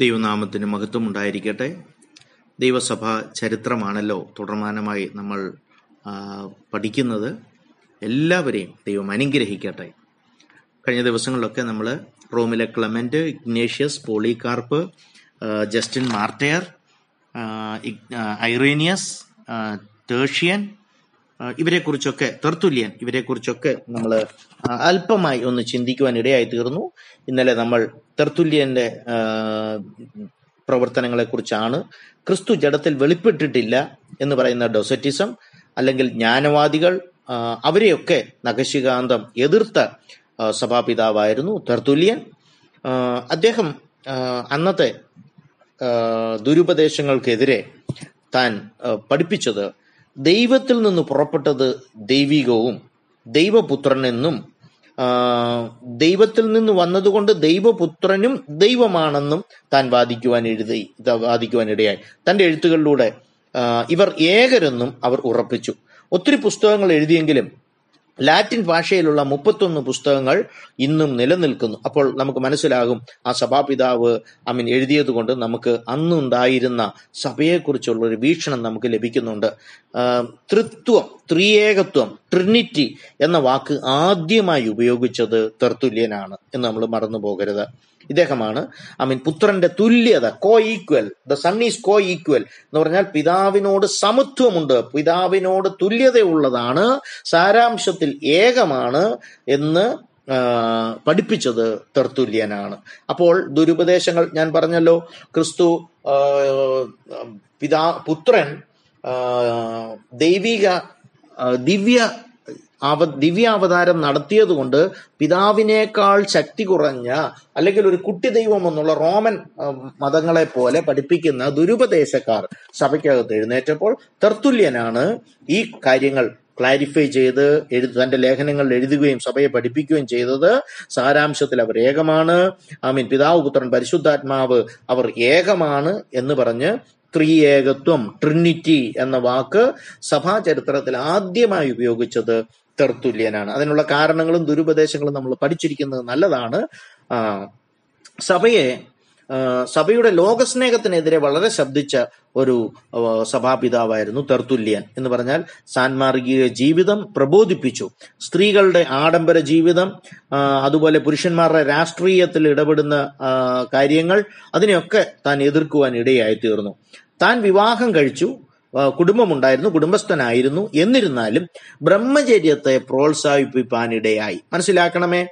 ദൈവനാമത്തിന് മഹത്വം ഉണ്ടായിരിക്കട്ടെ. ദൈവസഭ ചരിത്രമാണല്ലോ തുടർമാനമായി നമ്മൾ പഠിക്കുന്നത്. എല്ലാവരെയും ദൈവം അനുഗ്രഹിക്കട്ടെ. കഴിഞ്ഞ ദിവസങ്ങളിലൊക്കെ നമ്മൾ റോമിലെ Clement Ignatius Polycarp Justin Martyr Irenaeus Tatian ഇവരെക്കുറിച്ചൊക്കെ Tertullian ഇവരെക്കുറിച്ചൊക്കെ നമ്മൾ അല്പമായി ഒന്ന് ചിന്തിക്കുവാൻ ഇടയായി തീർന്നു ഇന്നലെ നമ്മൾ തെർത്തുല്യന്റെ പ്രവർത്തനങ്ങളെ പ്രവർത്തനങ്ങളെക്കുറിച്ചാണ്. ക്രിസ്തു ജഡത്തിൽ വെളിപ്പെട്ടിട്ടില്ല എന്ന് പറയുന്ന ഡൊസറ്റിസം അല്ലെങ്കിൽ ജ്ഞാനവാദികൾ അവരെയൊക്കെ നഖശികാന്തം എതിർത്ത സഭാപിതാവായിരുന്നു തെർത്തുല്യൻ. അദ്ദേഹം അന്നത്തെ ദുരുപദേശങ്ങൾക്കെതിരെ താൻ പഠിപ്പിച്ചത് ദൈവത്തിൽ നിന്ന് പുറപ്പെട്ടത് ദൈവികവും ദൈവപുത്രനെന്നും എന്നും ദൈവത്തിൽ നിന്ന് വന്നതുകൊണ്ട് ദൈവപുത്രനും ദൈവമാണെന്നും താൻ വാദിക്കുവാൻ എഴുതി വാദിക്കുവാൻ ഇടയായി. തന്റെ എഴുത്തുകളിലൂടെ ഇവർ ഏകരെന്നും അവർ ഉറപ്പിച്ചു. ഒത്തിരി പുസ്തകങ്ങൾ എഴുതിയെങ്കിലും ലാറ്റിൻ ഭാഷയിലുള്ള മുപ്പത്തൊന്ന് പുസ്തകങ്ങൾ ഇന്നും നിലനിൽക്കുന്നു. അപ്പോൾ നമുക്ക് മനസ്സിലാകും ആ സഭാപിതാവ് അമീൻ എഴുതിയത് കൊണ്ട് നമുക്ക് അന്നുണ്ടായിരുന്ന സഭയെക്കുറിച്ചുള്ള ഒരു വീക്ഷണം നമുക്ക് ലഭിക്കുന്നുണ്ട്. തൃത്വം ത്രിയേകത്വം ട്രിനിറ്റി എന്ന വാക്ക് ആദ്യമായി ഉപയോഗിച്ചത് തെർത്തുല്യനാണ് എന്ന് നമ്മൾ മറന്നു പോകരുത് ഇദ്ദേഹമാണ്. ഐ മീൻ പുത്രന്റെ തുല്യത coequal the son is coequal എന്ന് പറഞ്ഞാൽ പിതാവിനോട് സമത്വമുണ്ട്. പിതാവിനോട് തുല്യതയുള്ളതാണ്. സാരാംശത്തിൽ ഏകമാണ് എന്ന് പഠിപ്പിച്ചത് തെർത്തുല്യനാണ്. അപ്പോൾ ദുരുപദേശങ്ങൾ ഞാൻ പറഞ്ഞല്ലോ. ക്രിസ്തു പിതാ പുത്രൻ ദൈവിക ദിവ്യ അവ ദിവ്യാവതാരം നടത്തിയതുകൊണ്ട് പിതാവിനേക്കാൾ ശക്തി കുറഞ്ഞ അല്ലെങ്കിൽ ഒരു കുട്ടി ദൈവം എന്നുള്ള റോമൻ മതങ്ങളെ പോലെ പഠിപ്പിക്കുന്ന ദുരുപദേശക്കാർ സഭയ്ക്കകത്ത് എഴുന്നേറ്റപ്പോൾ തെർത്തുല്യനാണ് ഈ കാര്യങ്ങൾ ക്ലാരിഫൈ ചെയ്ത് എഴുതി തന്റെ ലേഖനങ്ങളിൽ എഴുതുകയും സഭയെ പഠിപ്പിക്കുകയും ചെയ്തത്. സാരാംശത്തിൽ അവർ ഏകമാണ്. ഐ മീൻ പിതാവ് പുത്രൻ പരിശുദ്ധാത്മാവ് അവർ ഏകമാണ് എന്ന് പറഞ്ഞ് ത്രിയേകത്വം ട്രിനിറ്റി എന്ന വാക്ക് സഭാ ചരിത്രത്തിൽ ആദ്യമായി ഉപയോഗിച്ചത് തെർത്തുല്യനാണ് അതിനുള്ള കാരണങ്ങളും ദുരുപദേശങ്ങളും നമ്മൾ പഠിച്ചിരിക്കുന്നത് നല്ലതാണ്. സഭയെ സഭയുടെ ലോകസ്നേഹത്തിനെതിരെ വളരെ ശബ്ദിച്ച ഒരു സഭാപിതാവായിരുന്നു തെർത്തുല്യൻ. എന്ന് പറഞ്ഞാൽ സാൻമാർഗിക ജീവിതം പ്രബോധിപ്പിച്ചു. സ്ത്രീകളുടെ ആഡംബര ജീവിതം അതുപോലെ പുരുഷന്മാരുടെ രാഷ്ട്രീയത്തിൽ ഇടപെടുന്ന കാര്യങ്ങൾ അതിനെയൊക്കെ താൻ എതിർക്കുവാൻ ഇടയായി തീർന്നു താൻ വിവാഹം കഴിച്ചു. കുടുംബമുണ്ടായിരുന്നു കുടുംബസ്ഥനായിരുന്നു. എന്നിരുന്നാലും ബ്രഹ്മചര്യത്തെ പ്രോത്സാഹിപ്പിക്കാനിടയായി മനസ്സിലാക്കണമേ?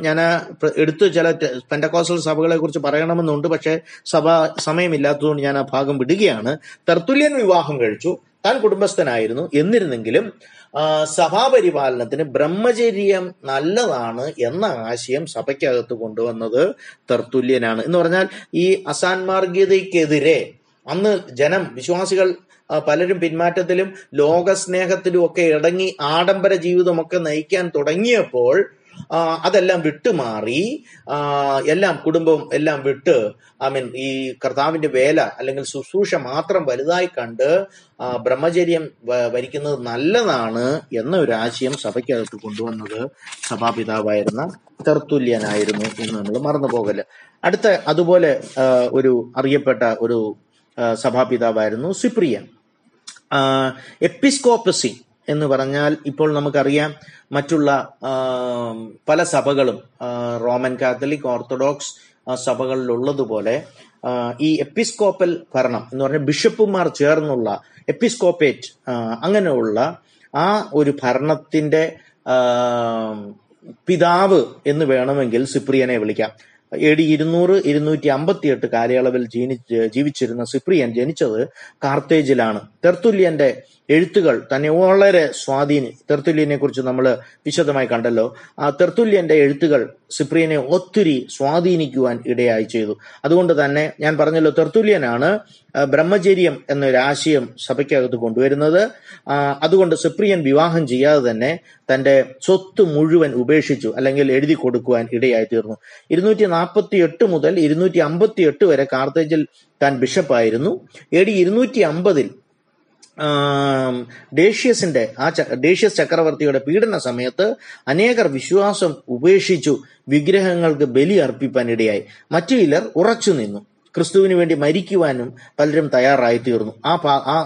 ഞാൻ എടുത്തു ചില പെൻഡക്കോസൽ സഭകളെ കുറിച്ച് പറയണമെന്നുണ്ട്. പക്ഷെ സഭ സമയമില്ലാത്തതുകൊണ്ട് ഞാൻ ആ ഭാഗം വിടുകയാണ്. തർത്തുല്യൻ വിവാഹം കഴിച്ചു. താൻ കുടുംബസ്ഥനായിരുന്നു. എന്നിരുന്നെങ്കിലും സഭാപരിപാലനത്തിന് ബ്രഹ്മചര്യം നല്ലതാണ് എന്ന ആശയം സഭയ്ക്കകത്ത് കൊണ്ടുവന്നത് തർത്തുല്യനാണ്. എന്ന് പറഞ്ഞാൽ ഈ അസാൻമാർഗീയതയ്ക്കെതിരെ അന്ന് ജനം വിശ്വാസികൾ പലരും പിന്മാറ്റത്തിലും ലോകസ്നേഹത്തിലും ഒക്കെ ഇടങ്ങി ആഡംബര ജീവിതമൊക്കെ നയിക്കാൻ തുടങ്ങിയപ്പോൾ അതെല്ലാം വിട്ടുമാറി എല്ലാം കുടുംബം എല്ലാം വിട്ട് ഐ മീൻ ഈ കർത്താവിന്റെ വേല അല്ലെങ്കിൽ ശുശ്രൂഷ മാത്രം വലുതായി കണ്ട് ബ്രഹ്മചര്യം വരിക്കുന്നത് നല്ലതാണ് എന്ന ഒരു ആശയം സഭയ്ക്കകത്ത് കൊണ്ടുവന്നത് സഭാപിതാവായിരുന്ന തെർത്തുല്യനായിരുന്നു എന്ന് നമ്മൾ മറന്നു പോകൽ അടുത്ത അതുപോലെ ഒരു അറിയപ്പെട്ട ഒരു സഭാപിതാവായിരുന്നു സിപ്രിയൻ. എപ്പിസ്കോപ്പസി എന്ന് പറഞ്ഞാൽ ഇപ്പോൾ നമുക്കറിയാം മറ്റുള്ള പല സഭകളും റോമൻ കാത്തലിക് ഓർത്തഡോക്സ് സഭകളിലുള്ളതുപോലെ ഈ എപ്പിസ്കോപ്പൽ ഭരണം എന്ന് പറഞ്ഞാൽ ബിഷപ്പുമാർ ചേർന്നുള്ള എപ്പിസ്കോപ്പേറ്റ് അങ്ങനെയുള്ള ആ ഒരു ഭരണത്തിന്റെ പിതാവ് എന്ന് വേണമെങ്കിൽ സിപ്രിയനെ വിളിക്കാം. എ ഡി ഇരുന്നൂറ് ഇരുന്നൂറ്റി അമ്പത്തി എട്ട് കാലയളവിൽ ജീനി ജീവിച്ചിരുന്ന സിപ്രിയൻ ജനിച്ചത് കാർത്തേജിലാണ്. തെർത്തുല്യന്റെ എഴുത്തുകൾ തന്നെ വളരെ സ്വാധീനി തെർത്തുല്യനെ കുറിച്ച് നമ്മൾ വിശദമായി കണ്ടല്ലോ. ആ തെർത്തുല്യന്റെ എഴുത്തുകൾ സിപ്രിയനെ ഒത്തിരി സ്വാധീനിക്കുവാൻ ഇടയായി ചെയ്തു. അതുകൊണ്ട് തന്നെ ഞാൻ പറഞ്ഞല്ലോ തെർത്തുല്യനാണ് ബ്രഹ്മചര്യം എന്നൊരു ആശയം സഭയ്ക്കകത്ത് കൊണ്ടുവരുന്നത്. അതുകൊണ്ട് സിപ്രിയൻ വിവാഹം ചെയ്യാതെ തന്നെ തന്റെ സ്വത്ത് മുഴുവൻ ഉപേക്ഷിച്ചു അല്ലെങ്കിൽ എഴുതി കൊടുക്കുവാൻ ഇടയായി തീർന്നു. ഇരുന്നൂറ്റി നാൽപ്പത്തി എട്ട് മുതൽ ഇരുന്നൂറ്റി അമ്പത്തി എട്ട് വരെ കാർത്തേജിൽ താൻ ബിഷപ്പായിരുന്നു. എ ഡി ഇരുന്നൂറ്റി അമ്പതിൽ ഡേഷ്യസിന്റെ ആ ഡേഷ്യസ് ചക്രവർത്തിയുടെ പീഡന സമയത്ത് അനേകർ വിശ്വാസം ഉപേക്ഷിച്ചു വിഗ്രഹങ്ങൾക്ക് ബലി അർപ്പിക്കാൻ ഇടയായി. മറ്റു ചിലർ ഉറച്ചു നിന്നു. ക്രിസ്തുവിന് വേണ്ടി മരിക്കുവാനും പലരും തയ്യാറായി തീർന്നു ആ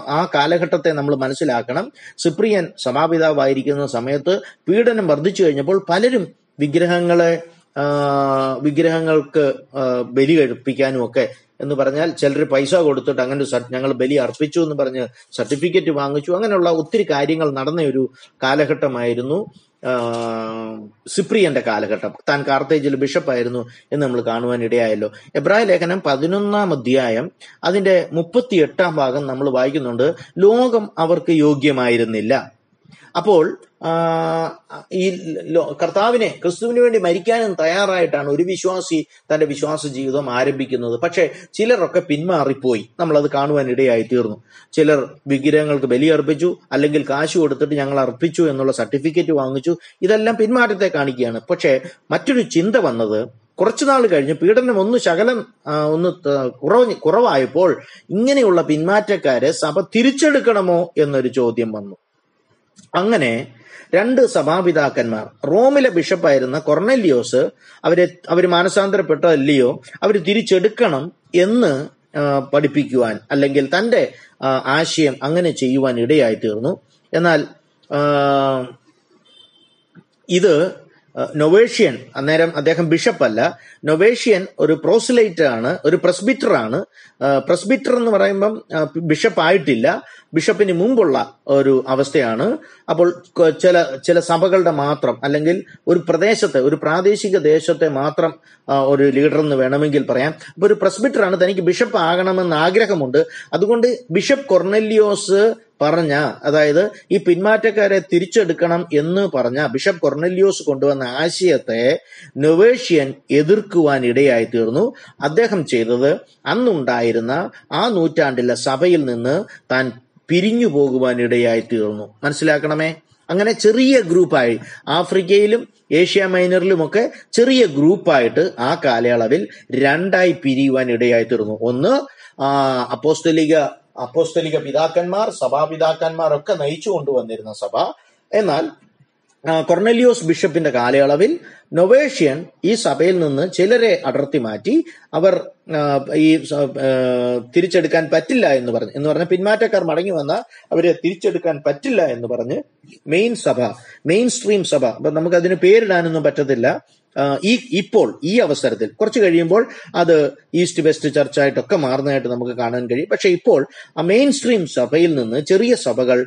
ആ- കാലഘട്ടത്തെ നമ്മൾ മനസ്സിലാക്കണം. സിപ്രിയൻ സമാപിതാവായിരിക്കുന്ന സമയത്ത് പീഡനം വർദ്ധിച്ചു കഴിഞ്ഞപ്പോൾ പലരും വിഗ്രഹങ്ങളെ വിഗ്രഹങ്ങൾക്ക് ബലി കഴിപ്പിക്കാനും ഒക്കെ എന്ന് പറഞ്ഞാൽ ചിലർ പൈസ കൊടുത്തിട്ട് അങ്ങനെ ഞങ്ങൾ ബലി അർപ്പിച്ചു എന്ന് പറഞ്ഞ് സർട്ടിഫിക്കറ്റ് വാങ്ങിച്ചു. അങ്ങനെയുള്ള ഒത്തിരി കാര്യങ്ങൾ നടന്ന ഒരു കാലഘട്ടമായിരുന്നു. സിപ്രിയന്റെ കാലഘട്ടം. താൻ കാർത്തേജിൽ ബിഷപ്പായിരുന്നു എന്ന് നമ്മൾ കാണുവാൻ ഇടയായല്ലോ എബ്രായ ലേഖനം പതിനൊന്നാം അധ്യായം അതിന്റെ മുപ്പത്തി എട്ടാം ഭാഗം നമ്മൾ വായിക്കുന്നുണ്ട്. ലോകം അവർക്ക് യോഗ്യമായിരുന്നില്ല. അപ്പോൾ ഈ കർത്താവിനെ ക്രിസ്തുവിന് വേണ്ടി മരിക്കാനും തയ്യാറായിട്ടാണ് ഒരു വിശ്വാസി തന്റെ വിശ്വാസ ജീവിതം ആരംഭിക്കുന്നത്. പക്ഷേ ചിലരൊക്കെ പിന്മാറിപ്പോയി. നമ്മളത് കാണുവാൻ ഇടയായി തീർന്നു. ചിലർ വിഗ്രഹങ്ങൾക്ക് ബലിയർപ്പിച്ചു അല്ലെങ്കിൽ കാശ് കൊടുത്തിട്ട് ഞങ്ങൾ അർപ്പിച്ചു എന്നുള്ള സർട്ടിഫിക്കറ്റ് വാങ്ങിച്ചു. ഇതെല്ലാം പിന്മാറ്റത്തെ കാണിക്കുകയാണ്. പക്ഷേ മറ്റൊരു ചിന്ത വന്നത് കുറച്ചു നാൾ കഴിഞ്ഞ് പീഡനം ഒന്ന് ശകലം ഒന്ന് കുറവ് കുറവായപ്പോൾ ഇങ്ങനെയുള്ള പിന്മാറ്റക്കാരെ സഭ തിരിച്ചെടുക്കണമോ എന്നൊരു ചോദ്യം വന്നു. അങ്ങനെ രണ്ട് സഭാപിതാക്കന്മാർ റോമിലെ ബിഷപ്പായിരുന്ന കൊർണല്യോസ് അവരെ അവർ മാനസാന്തരപ്പെട്ടതല്ലയോ അവർ തിരിച്ചെടുക്കണം എന്ന് പഠിപ്പിക്കുവാൻ അല്ലെങ്കിൽ തന്റെ ആശയം അങ്ങനെ ചെയ്യുവാൻ ഇടയായി തീർന്നു. എന്നാൽ ഇത് നൊവേഷ്യൻ അന്നേരം അദ്ദേഹം ബിഷപ്പ് അല്ല. നൊവേഷ്യൻ ഒരു പ്രോസിലൈറ്റ് ആണ് ഒരു പ്രസ്ബിറ്റർ ആണ്. പ്രസ്ബിറ്റർ എന്ന് പറയുമ്പം ബിഷപ്പ് ആയിട്ടില്ല. ബിഷപ്പിന് മുമ്പുള്ള ഒരു അവസ്ഥയാണ്. അപ്പോൾ ചില ചില സഭകളുടെ മാത്രം അല്ലെങ്കിൽ ഒരു പ്രദേശത്തെ ഒരു പ്രാദേശിക ദേശത്തെ മാത്രം ഒരു ലീഡർ എന്ന് വേണമെങ്കിൽ പറയാം. അപ്പൊ ഒരു പ്രസ്ബിറ്റർ ആണ് തനിക്ക് ബിഷപ്പ് ആകണമെന്ന് ആഗ്രഹമുണ്ട്. അതുകൊണ്ട് ബിഷപ്പ് കൊർനെല്ലിയോസ് പറഞ്ഞ അതായത് ഈ പിന്മാറ്റക്കാരെ തിരിച്ചെടുക്കണം എന്ന് പറഞ്ഞ ബിഷപ്പ് കൊർണലിയോസ് കൊണ്ടുവന്ന ആശയത്തെ നൊവേഷ്യൻ എതിർക്കുവാൻ ഇടയായി തീർന്നു അദ്ദേഹം ചെയ്തത് അന്നുണ്ടായിരുന്ന ആ നൂറ്റാണ്ടിലെ സഭയിൽ നിന്ന് താൻ പിരിഞ്ഞു പോകുവാൻ ഇടയായി തീർന്നു മനസ്സിലാക്കണമേ? അങ്ങനെ ചെറിയ ഗ്രൂപ്പായി ആഫ്രിക്കയിലും ഏഷ്യ മൈനറിലുമൊക്കെ ചെറിയ ഗ്രൂപ്പായിട്ട് ആ കാലയളവിൽ രണ്ടായി പിരിയുവാൻ ഇടയായി തീർന്നു ഒന്ന് അപ്പോസ്തലിക അപ്പോസ്തലിക പിതാക്കന്മാർ സഭാപിതാക്കന്മാർ ഒക്കെ നയിച്ചു കൊണ്ടുവന്നിരുന്ന സഭ. എന്നാൽ കൊർണലിയോസ് ബിഷപ്പിന്റെ കാലയളവിൽ നൊവേഷ്യൻ ഈ സഭയിൽ നിന്ന് ചിലരെ അടർത്തി മാറ്റി അവർ ഈ തിരിച്ചെടുക്കാൻ പറ്റില്ല എന്ന് പറഞ്ഞു എന്ന് പറഞ്ഞ പിന്മാറ്റക്കാർ മടങ്ങി വന്ന അവരെ തിരിച്ചെടുക്കാൻ പറ്റില്ല എന്ന് പറഞ്ഞ് മെയിൻ സഭ മെയിൻ സ്ട്രീം സഭ. നമുക്ക് അതിന് പേരിടാനൊന്നും പറ്റത്തില്ല. ഈ ഇപ്പോൾ ഈ അവസരത്തിൽ കുറച്ച് കഴിയുമ്പോൾ അത് ഈസ്റ്റ് വെസ്റ്റ് ചർച്ചായിട്ടൊക്കെ മാറുന്നതായിട്ട് നമുക്ക് കാണാൻ കഴിയും. പക്ഷെ ഇപ്പോൾ ആ മെയിൻ സ്ട്രീം സഭയിൽ നിന്ന് ചെറിയ സഭകൾ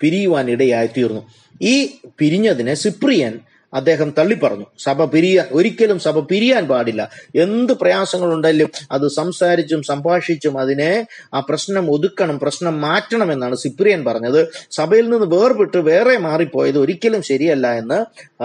പിരിയുവാൻ ഇടയായി തീർന്നു ഈ പിരിഞ്ഞതിനെ സിപ്രിയൻ അദ്ദേഹം തള്ളിപ്പറഞ്ഞു. സഭ പിരിയാൻ ഒരിക്കലും സഭ പിരിയാൻ പാടില്ല. എന്ത് പ്രയാസങ്ങളുണ്ടെങ്കിലും അത് സംസാരിച്ചും സംഭാഷിച്ചും അതിനെ ആ പ്രശ്നം ഒതുക്കണം പ്രശ്നം മാറ്റണം എന്നാണ് സിപ്രിയൻ പറഞ്ഞത്. സഭയിൽ നിന്ന് വേർപെട്ട് വേറെ മാറിപ്പോയത് ഒരിക്കലും ശരിയല്ല എന്ന്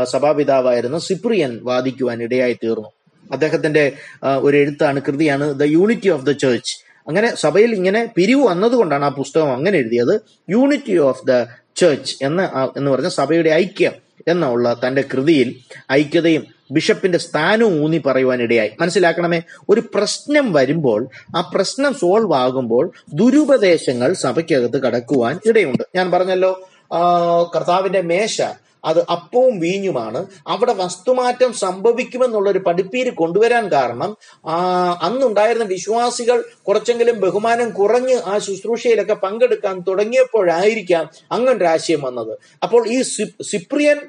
സഭാപിതാവായിരുന്ന സിപ്രിയൻ വാദിക്കുവാൻ ഇടയായി തീർന്നു. അദ്ദേഹത്തിന്റെ ഒരു എഴുത്താണ് കൃതിയാണ് the unity of the church അങ്ങനെ സഭയിൽ ഇങ്ങനെ പിരിവ് വന്നതുകൊണ്ടാണ് ആ പുസ്തകം അങ്ങനെ എഴുതിയത്. യൂണിറ്റി ഓഫ് ദ ചേർച്ച് എന്ന് എന്ന് പറഞ്ഞ സഭയുടെ ഐക്യം. എന്നുള്ള തന്റെ കൃതിയിൽ ഐക്യതയും ബിഷപ്പിന്റെ സ്ഥാനവും ഊന്നി പറയുവാൻ ഇടയായി മനസ്സിലാക്കണമേ? ഒരു പ്രശ്നം വരുമ്പോൾ ആ പ്രശ്നം സോൾവ് ആകുമ്പോൾ ദുരുപദേശങ്ങൾ സഭയ്ക്കകത്ത് കടക്കുവാൻ ഇടയുണ്ട്. ഞാൻ പറഞ്ഞല്ലോ കർത്താവിന്റെ മേശ അത് അപ്പവും വീഞ്ഞുമാണ്. അവിടെ വസ്തുമാറ്റം സംഭവിക്കുമെന്നുള്ള ഒരു പഠിപ്പീര് കൊണ്ടുവരാൻ കാരണം അന്നുണ്ടായിരുന്ന വിശ്വാസികൾ കുറച്ചെങ്കിലും ബഹുമാനം കുറഞ്ഞ് ആ ശുശ്രൂഷയിലൊക്കെ പങ്കെടുക്കാൻ തുടങ്ങിയപ്പോഴായിരിക്കാം അങ്ങനൊരു ആശയം വന്നത്. അപ്പോൾ ഈ സിപ്രിയൻ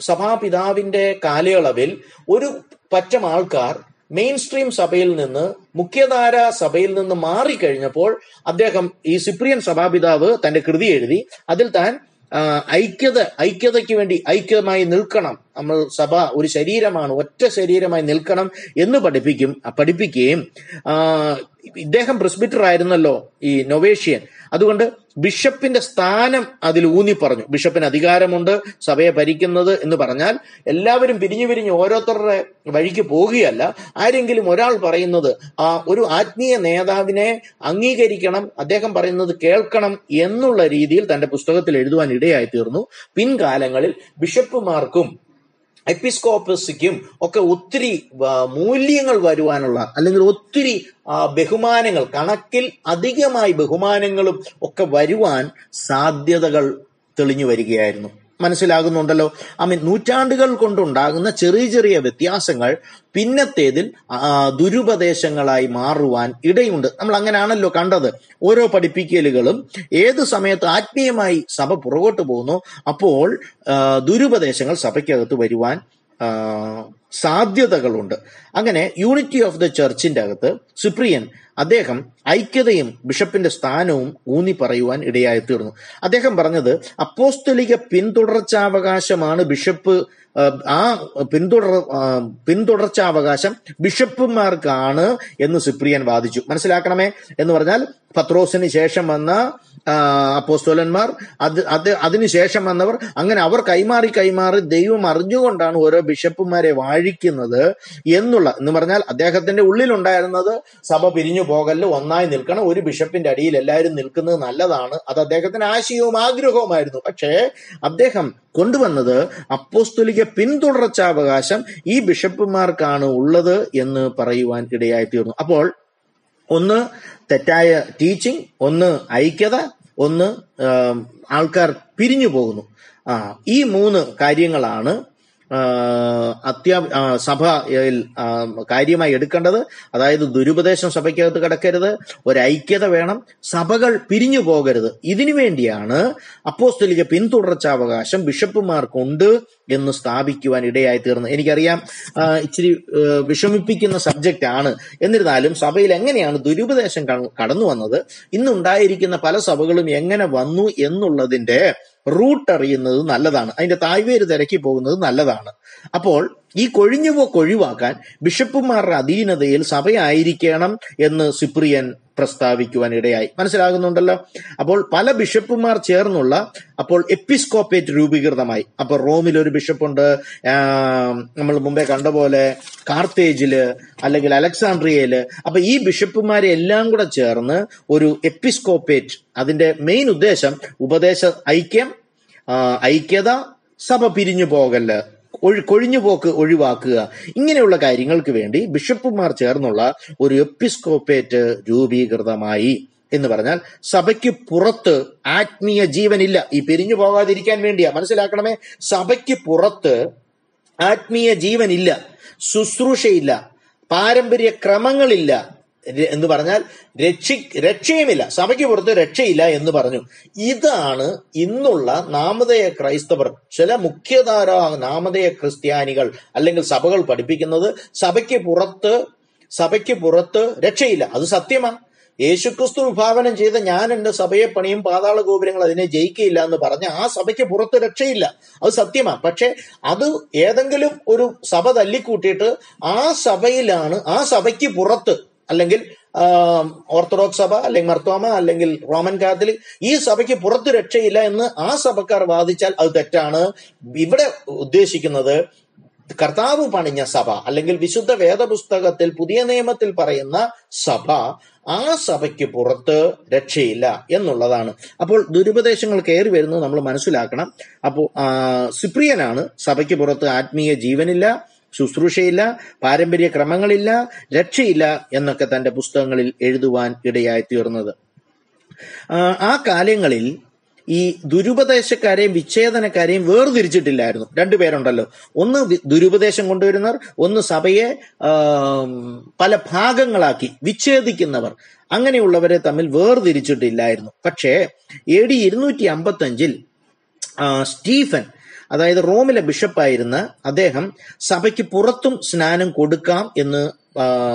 സഭാപിതാവിന്റെ കാലയളവിൽ ഒരു പറ്റം ആൾക്കാർ മെയിൻ സ്ട്രീം സഭയിൽ നിന്ന് മുഖ്യധാര സഭയിൽ നിന്ന് മാറിക്കഴിഞ്ഞപ്പോൾ അദ്ദേഹം ഈ സിപ്രിയൻ സഭാപിതാവ് തന്റെ കൃതി എഴുതി അതിൽ താൻ ഐക്യത ഐക്യതയ്ക്ക് വേണ്ടി ഐക്യമായി നിൽക്കണം. നമ്മൾ സഭ ഒരു ശരീരമാണ് ഒറ്റ ശരീരമായി നിൽക്കണം എന്ന് പഠിപ്പിക്കും പഠിപ്പിക്കുകയും ഇദ്ദേഹം പ്രിസ്ബിറ്റർ ആയിരുന്നല്ലോ ഈ നൊവേഷ്യൻ. അതുകൊണ്ട് ബിഷപ്പിന്റെ സ്ഥാനം അതിൽ ഊന്നി പറഞ്ഞു. ബിഷപ്പിന് അധികാരമുണ്ട് സഭയെ ഭരിക്കുന്നത് എന്ന് പറഞ്ഞാൽ എല്ലാവരും പിരിഞ്ഞു പിരിഞ്ഞ് ഓരോരുത്തരുടെ വഴിക്ക് പോകുകയല്ല. ആരെങ്കിലും ഒരാൾ പറയുന്നത് ആ ഒരു ആത്മീയ നേതാവിനെ അംഗീകരിക്കണം അദ്ദേഹം പറയുന്നത് കേൾക്കണം എന്നുള്ള രീതിയിൽ തന്റെ പുസ്തകത്തിൽ എഴുതുവാൻ ഇടയായി തീർന്നു പിൻകാലങ്ങളിൽ ബിഷപ്പുമാർക്കും എപ്പിസ്കോപ്പസിക്കും ഒക്കെ ഒത്തിരി മൂല്യങ്ങൾ വരുവാനുള്ള അല്ലെങ്കിൽ ഒത്തിരി ബഹുമാനങ്ങൾ കണക്കിൽ അധികമായി ബഹുമാനങ്ങളും ഒക്കെ വരുവാൻ സാധ്യതകൾ തെളിഞ്ഞു വരികയായിരുന്നു. മനസ്സിലാകുന്നുണ്ടല്ലോ. ഐ മീൻ നൂറ്റാണ്ടുകൾ കൊണ്ടുണ്ടാകുന്ന ചെറിയ ചെറിയ വ്യത്യാസങ്ങൾ പിന്നത്തേതിൽ ദുരുപദേശങ്ങളായി മാറുവാൻ ഇടയുണ്ട്. നമ്മൾ അങ്ങനെയാണല്ലോ കണ്ടത്. ഓരോ പഠിപ്പിക്കലുകളും ഏത് സമയത്ത് ആത്മീയമായി സഭ പുറകോട്ട് പോകുന്നു അപ്പോൾ ദുരുപദേശങ്ങൾ സഭയ്ക്കകത്ത് വരുവാൻ സാധ്യതകളുണ്ട്. അങ്ങനെ യൂണിറ്റി ഓഫ് ദ ചർച്ചിന്റെ അകത്ത് സുപ്രിയൻ അദ്ദേഹം ഐക്യതയും ബിഷപ്പിന്റെ സ്ഥാനവും ഊന്നി പറയുവാൻ ഇടയായി തീർന്നു അദ്ദേഹം പറഞ്ഞത് അപ്പോസ്തലിക പിന്തുടർച്ചാവകാശമാണ് ബിഷപ്പ് ആ, പിന്തുടർ പിന്തുടർച്ചാവകാശം ബിഷപ്പുമാർക്കാണ് എന്ന് സുപ്രിയൻ വാദിച്ചു. മനസ്സിലാക്കണമേ? എന്ന് പറഞ്ഞാൽ പത്രോസിന് ശേഷം വന്ന അപ്പോസ്തോലന്മാർ അത് അത് അതിനുശേഷം വന്നവർ അങ്ങനെ അവർ കൈമാറി കൈമാറി ദൈവം അറിഞ്ഞുകൊണ്ടാണ് ഓരോ ബിഷപ്പുമാരെ വാഴിക്കുന്നത് എന്നുള്ള എന്ന് പറഞ്ഞാൽ അദ്ദേഹത്തിന്റെ ഉള്ളിലുണ്ടായിരുന്നത് സഭ പിരിഞ്ഞു പോകൽ ഒന്നായി നിൽക്കണം ഒരു ബിഷപ്പിന്റെ അടിയിൽ എല്ലാവരും നിൽക്കുന്നത് നല്ലതാണ്. അത് അദ്ദേഹത്തിന് ആശയവും ആഗ്രഹവുമായിരുന്നു. പക്ഷേ അദ്ദേഹം കൊണ്ടുവന്നത് അപ്പോസ്തുലിക പിന്തുടർച്ചാവകാശം ഈ ബിഷപ്പുമാർക്കാണ് ഉള്ളത് എന്ന് പറയുവാൻ ഇടയായി തീർന്നു അപ്പോൾ ഒന്ന് തെറ്റായ ടീച്ചിങ് ഒന്ന് ഐക്യത ഒന്ന് ആൾക്കാർ പിരിഞ്ഞു പോകുന്നു. ആ ഈ മൂന്ന് കാര്യങ്ങളാണ് അത്യാ സഭ സഭയിൽ കാര്യമായി എടുക്കേണ്ടത് അതായത് ദുരുപദേശം സഭയ്ക്കകത്ത് കിടക്കരുത് ഒരു ഐക്യത വേണം സഭകൾ പിരിഞ്ഞു പോകരുത്. ഇതിനു വേണ്ടിയാണ് അപ്പോസ്തലിക പിന്തുടർച്ചാവകാശം ബിഷപ്പുമാർക്കുണ്ട് എന്ന് സ്ഥാപിക്കുവാൻ ഇടയായി തീർന്നത്. എനിക്കറിയാം ഇച്ചിരി വിഷമിപ്പിക്കുന്ന സബ്ജക്റ്റ് ആണ്. എന്നിരുന്നാലും സഭയിൽ എങ്ങനെയാണ് ദുരുപദേശം കടന്നു വന്നത് ഇന്നുണ്ടായിരിക്കുന്ന പല സഭകളും എങ്ങനെ വന്നു എന്നുള്ളതിന്റെ റൂട്ട് അറിയുന്നത് നല്ലതാണ്. അതിന്റെ തായ്വേര് തിരക്കി പോകുന്നത് നല്ലതാണ്. അപ്പോൾ ഈ കൊഴിഞ്ഞുപോക്ക് ഒഴിവാക്കാൻ ബിഷപ്പുമാരുടെ അധീനതയിൽ സഭയായിരിക്കണം എന്ന് സിപ്രിയൻ പ്രസ്താവിക്കുവാൻ ഇടയായി. മനസ്സിലാകുന്നുണ്ടല്ലോ? അപ്പോൾ പല ബിഷപ്പുമാർ ചേർന്നുള്ള അപ്പോൾ എപ്പിസ്കോപ്പേറ്റ് രൂപീകൃതമായി. അപ്പോൾ റോമിൽ ഒരു ബിഷപ്പുണ്ട് നമ്മൾ മുമ്പേ കണ്ട പോലെ കാർത്തേജിൽ അല്ലെങ്കിൽ അലക്സാണ്ട്രിയയിൽ. അപ്പൊ ഈ ബിഷപ്പുമാരെ എല്ലാം കൂടെ ചേർന്ന് ഒരു എപ്പിസ്കോപ്പേറ്റ് അതിന്റെ മെയിൻ ഉദ്ദേശം ഉപദേശ ഐക്യം ഐക്യത സഭ പിരിഞ്ഞു പോകൽ ഒഴി കൊഴിഞ്ഞുപോക്ക് ഒഴിവാക്കുക ഇങ്ങനെയുള്ള കാര്യങ്ങൾക്ക് വേണ്ടി ബിഷപ്പുമാർ ചേർന്നുള്ള ഒരു എപ്പിസ്കോപ്പേറ്റ് രൂപീകൃതമായി എന്ന് പറഞ്ഞാൽ സഭയ്ക്ക് പുറത്ത് ആത്മീയ ജീവനില്ല. ഈ പിരിഞ്ഞു പോകാതിരിക്കാൻ വേണ്ടിയാ. മനസ്സിലാക്കണമേ? സഭയ്ക്ക് പുറത്ത് ആത്മീയ ജീവനില്ല. ശുശ്രൂഷയില്ല. പാരമ്പര്യ ക്രമങ്ങളില്ല എന്ന് പറഞ്ഞാൽ രക്ഷി രക്ഷയുമില്ല. സഭയ്ക്ക് പുറത്ത് രക്ഷയില്ല എന്ന് പറഞ്ഞു. ഇതാണ് ഇന്നുള്ള നാമധേയ ക്രൈസ്തവർ ചില മുഖ്യധാരാ നാമധേയ ക്രിസ്ത്യാനികൾ അല്ലെങ്കിൽ സഭകൾ പഠിപ്പിക്കുന്നത് സഭയ്ക്ക് പുറത്ത് സഭയ്ക്ക് പുറത്ത് രക്ഷയില്ല. അത് സത്യമാണ്. യേശുക്രിസ്തു വിഭാവനം ചെയ്ത ഞാൻ എന്റെ സഭയെ പണിയും പാതാള ഗോപുരങ്ങൾ അതിനെ ജയിക്കയില്ല എന്ന് പറഞ്ഞ ആ സഭയ്ക്ക് പുറത്ത് രക്ഷയില്ല. അത് സത്യമാണ്. പക്ഷെ അത് ഏതെങ്കിലും ഒരു സഭ തല്ലിക്കൂട്ടിയിട്ട് ആ സഭയിലാണ് ആ സഭയ്ക്ക് പുറത്ത് അല്ലെങ്കിൽ ഓർത്തഡോക്സ് സഭ അല്ലെങ്കിൽ മർത്തോമ അല്ലെങ്കിൽ റോമൻ കാത്തലിക് ഈ സഭയ്ക്ക് പുറത്ത് രക്ഷയില്ല എന്ന് ആ സഭക്കാർ വാദിച്ചാൽ അത് തെറ്റാണ്. ഇവിടെ ഉദ്ദേശിക്കുന്നത് കർത്താവ് പണിഞ്ഞ സഭ അല്ലെങ്കിൽ വിശുദ്ധ വേദപുസ്തകത്തിൽ പുതിയ നിയമത്തിൽ പറയുന്ന സഭ ആ സഭയ്ക്ക് പുറത്ത് രക്ഷയില്ല എന്നുള്ളതാണ്. അപ്പോൾ ദുരുപദേശങ്ങൾ കയറി വരുന്നത് നമ്മൾ മനസ്സിലാക്കണം. അപ്പോൾ സിപ്രിയനാണ് സഭയ്ക്ക് പുറത്ത് ആത്മീയ ജീവനില്ല. ശുശ്രൂഷയില്ല പാരമ്പര്യ ക്രമങ്ങളില്ല രക്ഷയില്ല എന്നൊക്കെ തന്റെ പുസ്തകങ്ങളിൽ എഴുതുവാൻ ഇടയായി തീർന്നത്. ആ, കാലങ്ങളിൽ ഈ ദുരുപദേശക്കാരെയും വിച്ഛേദനക്കാരെയും വേർതിരിച്ചിട്ടില്ലായിരുന്നു. രണ്ടുപേരുണ്ടല്ലോ ഒന്ന് ദുരുപദേശം കൊണ്ടുവരുന്നവർ ഒന്ന് സഭയെ പല ഭാഗങ്ങളാക്കി വിച്ഛേദിക്കുന്നവർ. അങ്ങനെയുള്ളവരെ തമ്മിൽ വേർതിരിച്ചിട്ടില്ലായിരുന്നു. പക്ഷേ എ ഡി ഇരുന്നൂറ്റി അമ്പത്തി അഞ്ചിൽ സ്റ്റീഫൻ അതായത് റോമിലെ ബിഷപ്പായിരുന്ന അദ്ദേഹം സഭയ്ക്ക് പുറത്തും സ്നാനം കൊടുക്കാം എന്ന്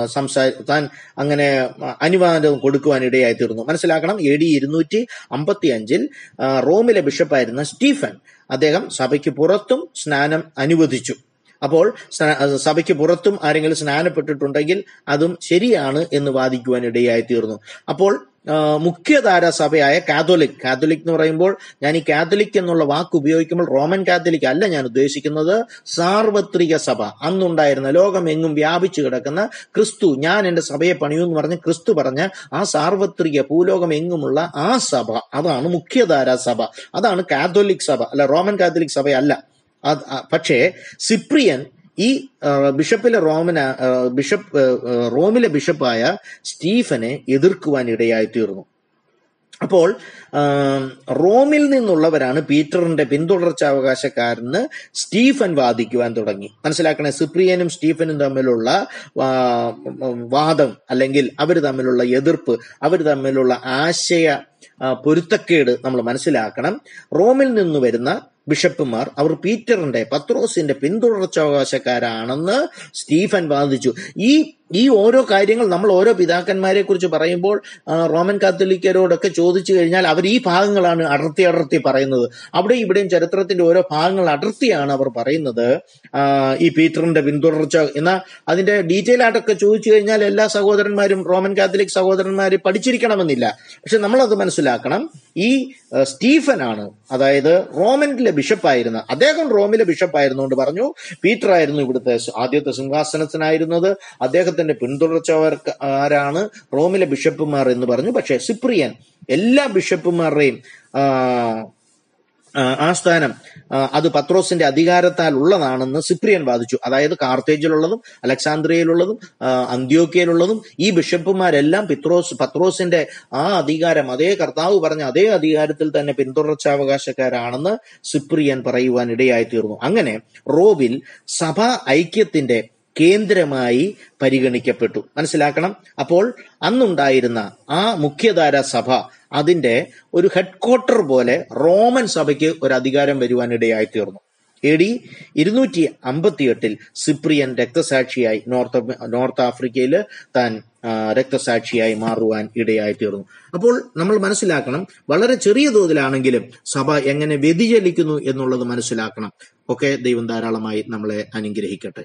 സംസാ താൻ അങ്ങനെ അനുവാദം കൊടുക്കുവാൻ ഇടയായി തീർന്നു മനസ്സിലാക്കണം എ ഡി ഇരുന്നൂറ്റി അമ്പത്തി അഞ്ചിൽ റോമിലെ ബിഷപ്പായിരുന്ന സ്റ്റീഫൻ അദ്ദേഹം സഭയ്ക്ക് പുറത്തും സ്നാനം അനുവദിച്ചു. അപ്പോൾ സഭയ്ക്ക് പുറത്തും ആരെങ്കിലും സ്നാനപ്പെട്ടിട്ടുണ്ടെങ്കിൽ അതും ശരിയാണ് എന്ന് വാദിക്കുവാൻ ഇടയായി തീർന്നു അപ്പോൾ മുഖ്യധാര സഭയായ കാതോലിക്. കാതോലിക് എന്ന് പറയുമ്പോൾ ഞാൻ ഈ കാതോലിക് എന്നുള്ള വാക്ക് ഉപയോഗിക്കുമ്പോൾ റോമൻ കാത്തലിക് അല്ല ഞാൻ ഉദ്ദേശിക്കുന്നത്. സാർവത്രിക സഭ. അന്നുണ്ടായിരുന്ന ലോകം എങ്ങും വ്യാപിച്ചു കിടക്കുന്ന ക്രിസ്തു. ഞാൻ എന്റെ സഭയെ പണിയൂ എന്ന് പറഞ്ഞ് ക്രിസ്തു പറഞ്ഞ ആ സാർവത്രിക ഭൂലോകം എങ്ങുമുള്ള ആ സഭ. അതാണ് മുഖ്യധാര സഭ. അതാണ് കാതോലിക് സഭ. അല്ല റോമൻ കാത്തലിക് സഭയല്ല. പക്ഷേ സിപ്രിയൻ ഈ ബിഷപ്പിലെ റോമന ബിഷപ്പ് റോമിലെ ബിഷപ്പായ സ്റ്റീഫനെ എതിർക്കുവാൻ ഇടയായി തീർന്നു. അപ്പോൾ റോമിൽ നിന്നുള്ളവരാണ് പീറ്ററിന്റെ പിന്തുടർച്ചാവകാശക്കാരന് സ്റ്റീഫൻ വാദിക്കുവാൻ തുടങ്ങി. മനസ്സിലാക്കണേ സിപ്രിയനും സ്റ്റീഫനും തമ്മിലുള്ള വാദം അല്ലെങ്കിൽ അവർ തമ്മിലുള്ള എതിർപ്പ് അവർ തമ്മിലുള്ള ആശയ പൊരുത്തക്കേട് നമ്മൾ മനസ്സിലാക്കണം. റോമിൽ നിന്ന് വരുന്ന ബിഷപ്പുമാർ അവർ പീറ്ററിന്റെ പത്രോസിന്റെ പിന്തുടർച്ചാവകാശക്കാരാണെന്ന് സ്റ്റീഫൻ വാദിച്ചു. ഈ ഈ ഓരോ കാര്യങ്ങൾ നമ്മൾ ഓരോ പിതാക്കന്മാരെ കുറിച്ച് പറയുമ്പോൾ റോമൻ കാത്തലിക്കരോടൊക്കെ ചോദിച്ചു കഴിഞ്ഞാൽ അവർ ഈ ഭാഗങ്ങളാണ് അടർത്തി അടർത്തി പറയുന്നത്. അവിടെ ഇവിടെയും ചരിത്രത്തിന്റെ ഓരോ ഭാഗങ്ങൾ അടർത്തിയാണ് അവർ പറയുന്നത്. ഈ പീറ്ററിന്റെ പിന്തുടർച്ച എന്നാൽ അതിന്റെ ഡീറ്റെയിൽ ആയിട്ടൊക്കെ ചോദിച്ചു കഴിഞ്ഞാൽ എല്ലാ സഹോദരന്മാരും റോമൻ കാത്തലിക് സഹോദരന്മാർ പഠിച്ചിരിക്കണമെന്നില്ല. പക്ഷെ നമ്മളത് മനസ്സിലാക്കണം. ഈ സ്റ്റീഫൻ ആണ് അതായത് റോമനിലെ ബിഷപ്പായിരുന്ന അദ്ദേഹം റോമിലെ ബിഷപ്പായിരുന്നുകൊണ്ട് പറഞ്ഞു പീറ്റർ ആയിരുന്നു ഇവിടുത്തെ ആദ്യത്തെ സിംഹാസനത്തിനായിരുന്നത്. അദ്ദേഹത്തിന്റെ പിന്തുടർച്ചക്കാരാണ് റോമിലെ ബിഷപ്പുമാർ എന്ന് പറഞ്ഞു. പക്ഷേ സിപ്രിയൻ എല്ലാ ബിഷപ്പുമാരുടെയും ആസ്ഥാനം അത് പത്രോസിന്റെ അധികാരത്താൽ ഉള്ളതാണെന്ന് സിപ്രിയൻ വാദിച്ചു. അതായത് കാർത്തേജിലുള്ളതും അലക്സാന്ദ്രിയയിലുള്ളതും അന്ത്യോക്കിയയിലുള്ളതും ഈ ബിഷപ്പുമാരെല്ലാം പിത്രോസ് പത്രോസിന്റെ ആ അധികാരം അതേ കർത്താവ് പറഞ്ഞ അതേ അധികാരത്തിൽ തന്നെ പിന്തുടർച്ചാവകാശക്കാരാണെന്ന് സിപ്രിയൻ പറയുവാൻ ഇടയായി തീർന്നു അങ്ങനെ റോബിൽ സഭാ ഐക്യത്തിന്റെ കേന്ദ്രമായി പരിഗണിക്കപ്പെട്ടു. മനസ്സിലാക്കണം? അപ്പോൾ അന്നുണ്ടായിരുന്ന ആ മുഖ്യധാര സഭ അതിന്റെ ഒരു ഹെഡ്ക്വാർട്ടർ പോലെ റോമൻ സഭയ്ക്ക് ഒരു അധികാരം വരുവാനിടയായി തീർന്നു. എ ഡി ഇരുന്നൂറ്റി അമ്പത്തിയെട്ടിൽ സിപ്രിയൻ രക്തസാക്ഷിയായി നോർത്ത് നോർത്ത് ആഫ്രിക്കയിൽ താൻ രക്തസാക്ഷിയായി മാറുവാൻ ഇടയായി തീർന്നു. അപ്പോൾ നമ്മൾ മനസ്സിലാക്കണം വളരെ ചെറിയ തോതിലാണെങ്കിലും സഭ എങ്ങനെ വ്യതിചലിക്കുന്നു എന്നുള്ളത് മനസ്സിലാക്കണം. ഒക്കെ ദൈവം ധാരാളമായി നമ്മളെ അനുഗ്രഹിക്കട്ടെ.